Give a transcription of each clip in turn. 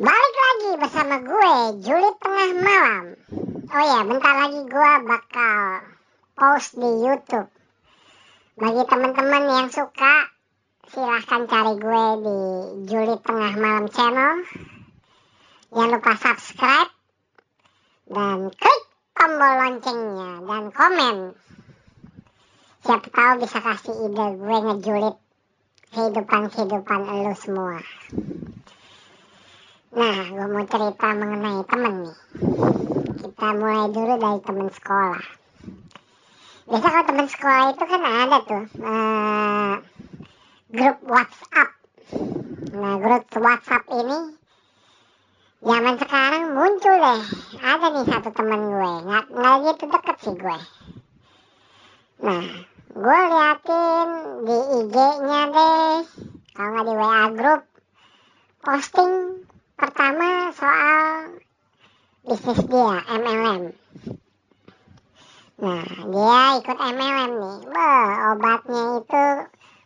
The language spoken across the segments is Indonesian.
Balik lagi bersama gue, Julid Tengah Malam. Oh ya, bentar lagi gue bakal post di YouTube. Bagi teman-teman yang suka, silahkan cari gue di Julid Tengah Malam channel. Jangan lupa subscribe dan klik tombol loncengnya dan komen. Siapa tahu bisa kasih ide gue ngejulit kehidupan-kehidupan lu semua. Nah, gue mau cerita mengenai temen nih. Kita mulai dulu dari temen sekolah. Biasa kalau temen sekolah itu kan ada tuh uh, grup WhatsApp. Nah, grup WhatsApp ini zaman sekarang muncul deh. Ada nih satu temen gue, nggak nggak gitu deket sih gue. Nah, gue liatin di IG-nya deh, kalau nggak di WA grup, posting pertama soal bisnis dia MLM. Nah, dia ikut MLM nih. Wah, obatnya itu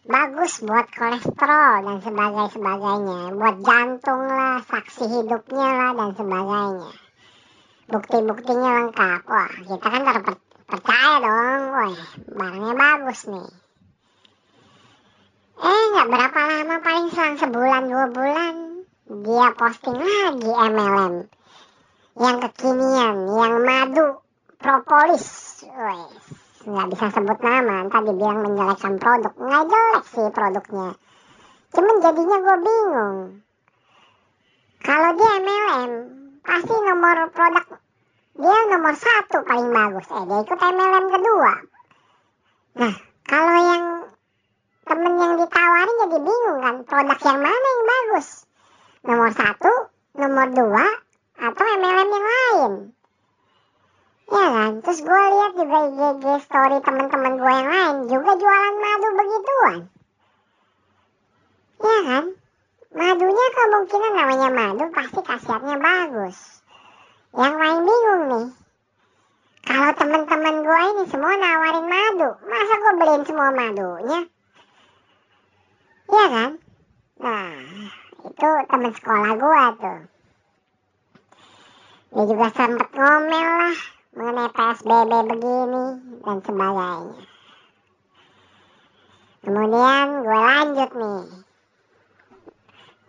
bagus buat kolesterol dan sebagainya sebagainya. Buat jantung lah, saksi hidupnya lah dan sebagainya. Bukti-buktinya lengkap. Wah, kita kan ter percaya dong. Wah, barangnya bagus nih. Eh, nggak berapa lama paling selang sebulan dua bulan dia posting lagi MLM yang kekinian, yang madu, propolis, wes nggak bisa sebut nama, ntar dibilang menjelekkan produk, nggak jelek sih produknya, cuman jadinya gue bingung, kalau dia MLM pasti nomor produk dia nomor satu paling bagus, eh dia ikut MLM kedua, nah kalau yang temen yang ditawarin jadi bingung kan, produk yang mana yang bagus, nomor satu, nomor dua, atau MLM yang lain. Ya kan, terus gue lihat juga IG story teman-teman gue yang lain juga jualan madu begituan. Ya kan, madunya kemungkinan namanya madu pasti khasiatnya bagus. Yang lain bingung nih, kalau teman-teman gue ini semua nawarin madu, masa gue beliin semua madunya? Ya kan? Nah, itu teman sekolah gua tuh. Dia juga sempat ngomel lah mengenai PSBB begini dan sebagainya. Kemudian gue lanjut nih.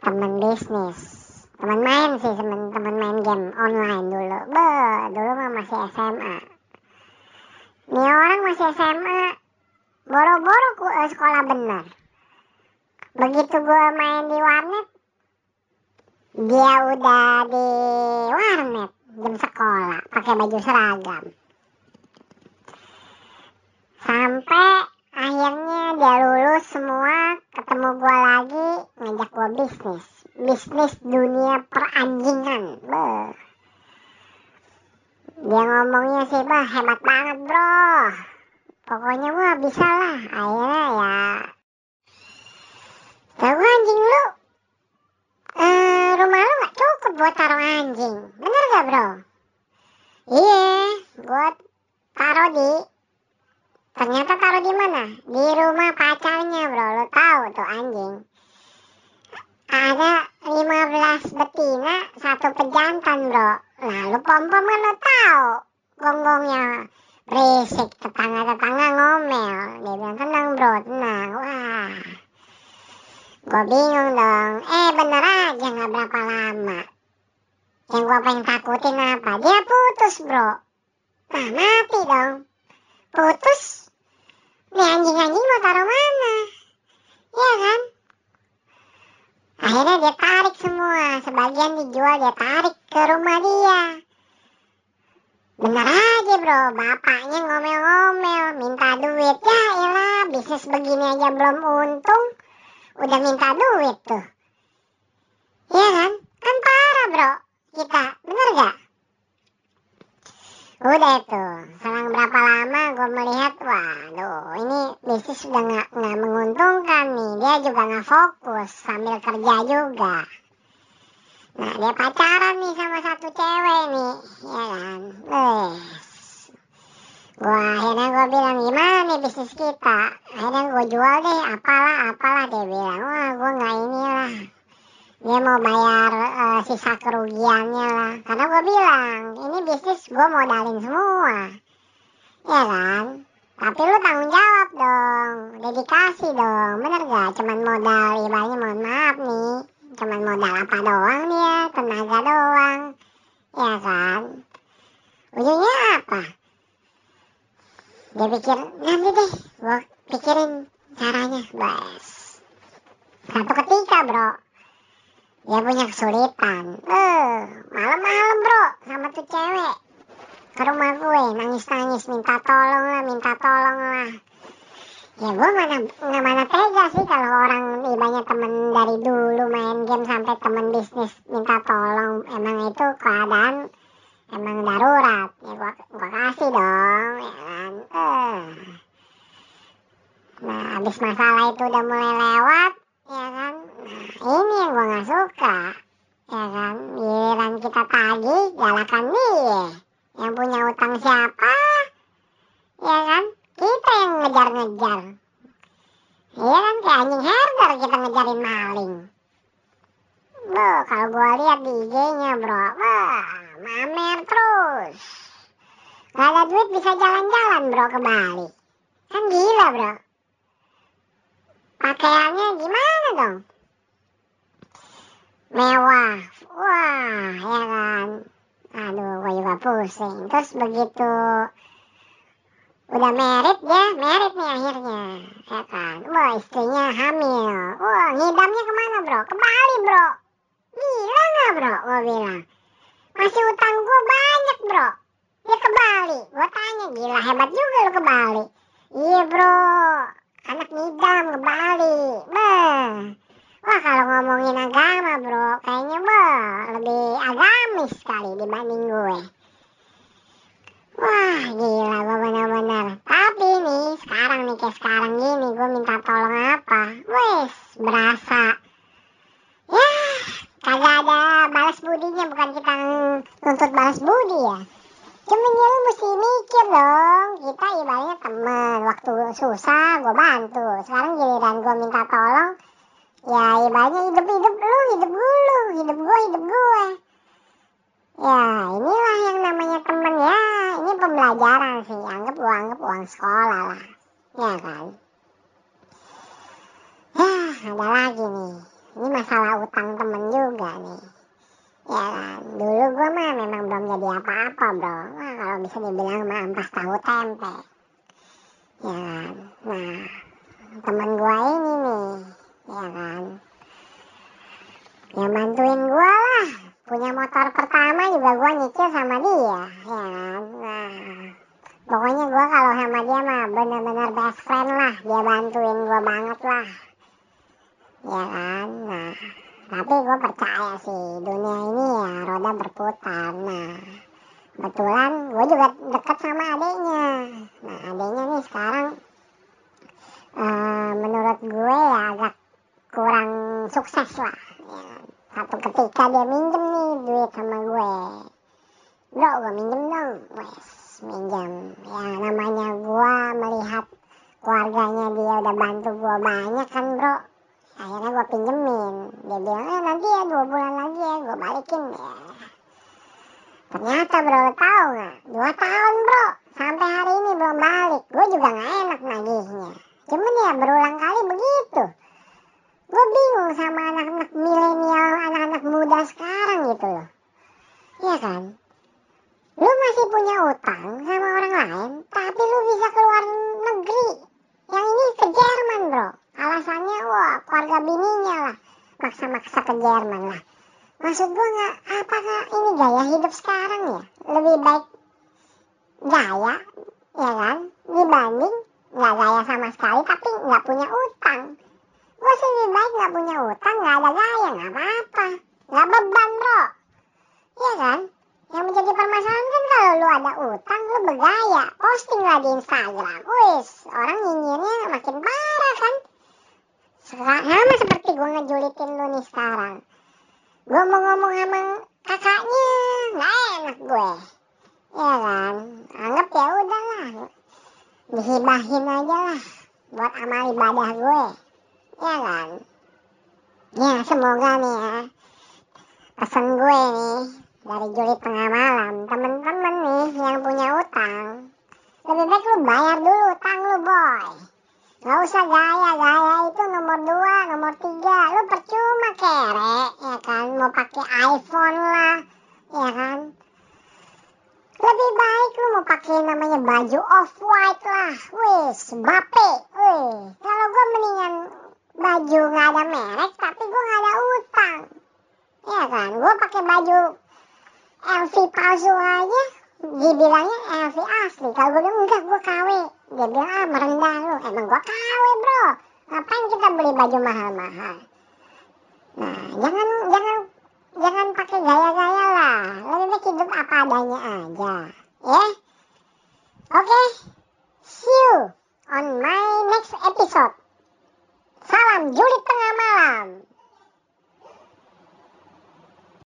Teman bisnis. Teman main sih teman teman main game online dulu. Be dulu mah masih SMA nih orang masih SMA boro-boro sekolah bener. Begitu gue main di warnet dia udah di warnet jam sekolah pakai baju seragam. Sampai akhirnya dia lulus semua ketemu gua lagi ngajak gua bisnis. Bisnis dunia peranjingan Beuh. dia ngomongnya sih bah hebat banget bro. Pokoknya wah bisa lah akhirnya ya tahu anjing lu uh, rumah lu gak cukup buat taruh anjing. Bener gak bro? Iya, buat taruh di ternyata taruh di mana? Di rumah pacarnya bro. Lo tahu tuh anjing. Ada 15 betina, satu pejantan bro. Lalu pom-pom kan lo tahu. Gonggongnya berisik, tetangga-tetangga ngomel. Dia bilang tenang bro, tenang. Wah, Gue bingung dong. Eh bener aja gak berapa lama. Yang gue pengen takutin apa? Dia putus bro. Nah mati dong. Putus? Nih anjing-anjing mau taruh mana? Iya kan? Akhirnya dia tarik semua. Sebagian dijual dia tarik ke rumah dia. Bener aja bro, bapaknya ngomel-ngomel, minta duit. Ya ilah, bisnis begini aja belum untung udah minta duit tuh. Iya kan? Kan parah bro kita, bener gak? Udah itu, selang berapa lama gue melihat, waduh ini bisnis udah gak, gak menguntungkan nih. Dia juga gak fokus sambil kerja juga. Nah dia pacaran nih sama satu cewek nih, ya kan? Wes. Gua akhirnya gue bilang gimana nih bisnis kita. Akhirnya gue jual deh, apalah apalah dia bilang. Wah gue nggak inilah. Dia mau bayar uh, sisa kerugiannya lah. Karena gue bilang ini bisnis gue modalin semua. Ya kan? Tapi lu tanggung jawab dong. Dedikasi dong. Bener gak? Cuman modal ibaratnya mohon maaf nih. Cuman modal apa doang dia? Tenaga doang. Ya kan? Ujungnya apa? Dia pikir nanti deh gue pikirin caranya. Bos satu ketika bro dia punya kesulitan. Eh malam-malam bro sama tuh cewek. Ke rumah gue nangis-nangis minta tolong lah minta tolong lah ya gue mana nggak mana tega sih kalau orang ibanya temen dari dulu main game sampai temen bisnis minta tolong. Emang itu keadaan emang darurat. Ya gua gua kasih dong ya kan? Eh. Nah habis masalah itu udah mulai lewat ya ini yang gua nggak suka ya kan giliran kita tagih galakan dia yang punya utang siapa ya kan kita yang ngejar-ngejar iya kan kayak anjing herder kita ngejarin maling Loh, kalau gua lihat di IG-nya, bro, wah, mamer terus. Gak ada duit bisa jalan-jalan, bro, ke Bali. Kan gila, bro. Pakaiannya gimana dong? Mewah. Wah, ya kan. Aduh, gua juga pusing. Terus begitu udah merit ya, merit nih akhirnya. Ya kan. Wah, istrinya hamil. Wah, ngidamnya ke mana, bro? Ke Bali, bro. Gila nggak bro, gue bilang. Masih utang gue banyak bro. Dia ke Bali. Gue tanya, gila hebat juga lo ke Bali. Iya bro, anak ngidam ke Bali. Bah. Kalau ngomongin agama bro, kayaknya bah, lebih agamis sekali dibanding gue. Wah gila gue bener-bener. Tapi nih sekarang nih kayak sekarang gini gue minta tolong apa. Wes berasa. Ya kagak ada balas budinya bukan kita nuntut balas budi ya cuman ya lu mesti mikir dong kita ibaratnya temen waktu susah gue bantu sekarang giliran gue minta tolong ya ibaratnya hidup hidup lu hidup dulu hidup gue hidup gue ya inilah yang namanya temen. Ya ini pembelajaran sih. Anggap gue anggap uang sekolah lah. Ya kan? Ya ada lagi nih. Ini masalah utang temen juga nih. Ya kan? Dulu gue mah memang belum jadi apa-apa bro. Wah kalau bisa dibilang mah ampas tahu tempe. Ya kan? Nah temen gue ini nih ya kan yang bantuin gue lah. Punya motor pertama juga gue nyicil sama dia ya kan? Nah pokoknya gue kalau sama dia mah bener-bener best friend lah. Dia bantuin gue banget lah. Ya kan? Nah tapi gue percaya sih dunia ini ya roda berputar. Nah kebetulan gue juga deket sama adiknya nah adiknya nih sekarang uh, menurut gue ya agak kurang sukses lah. ya. Satu ketika dia minjem nih duit sama gue. Bro gue minjem dong. Wes minjem. Ya namanya gue melihat keluarganya dia udah bantu gue banyak kan bro. Akhirnya gue pinjemin. Dia bilang eh nanti ya dua bulan lagi ya gue balikin ya. Ternyata bro lo tau nggak? Dua tahun bro. Sampai hari ini belum balik. Gue juga nggak enak nagihnya. Cuman ya berulang kali begitu. Gue bingung sama anak-anak milenial anak-anak muda sekarang gitu loh iya kan lu masih punya utang sama orang lain tapi lu bisa keluar negeri yang ini ke Jerman bro alasannya wah keluarga bininya lah maksa-maksa ke Jerman lah. Maksud gue nggak apakah ini gaya hidup sekarang ya? Lebih baik gaya ya kan? Dibanding nggak gaya sama sekali tapi nggak punya utang. Gue sih lebih baik nggak punya utang nggak ada gaya nggak apa-apa. Nggak beban bro. Ya kan? Yang menjadi permasalahan kan kalau lu ada utang lu bergaya. Posting lah di Instagram. Wis orang nyinyirnya makin parah kan sama seperti gue ngejulitin lu nih sekarang gue mau ngomong sama kakaknya nggak enak gue ya kan anggap ya udahlah dihibahin aja lah buat amal ibadah gue ya kan Ya, semoga nih Pesan gue nih dari Juli tengah malam. Temen-temen nih yang punya utang. Lebih baik lu bayar dulu utang lu boy. Gak usah gaya-gaya itu nomor dua, nomor tiga. Lu percuma kere, ya kan. Mau pakai iPhone lah, ya kan. Lebih baik lu mau pakai namanya baju off white lah. Wis, bape. Kalau gue mendingan baju nggak ada merek tapi gue nggak ada. Iya kan? Gue pakai baju LV palsu aja. Dibilangnya LV asli. Kalau gue bilang enggak gue KW dia bilang ah merendah lu. Emang gue KW bro. Ngapain kita beli baju mahal-mahal? Nah jangan jangan jangan pakai gaya-gaya lah. Lebih baik hidup apa adanya aja. Ya? Yeah? oke? Okay. see you on my next episode. Salam juli tengah malam.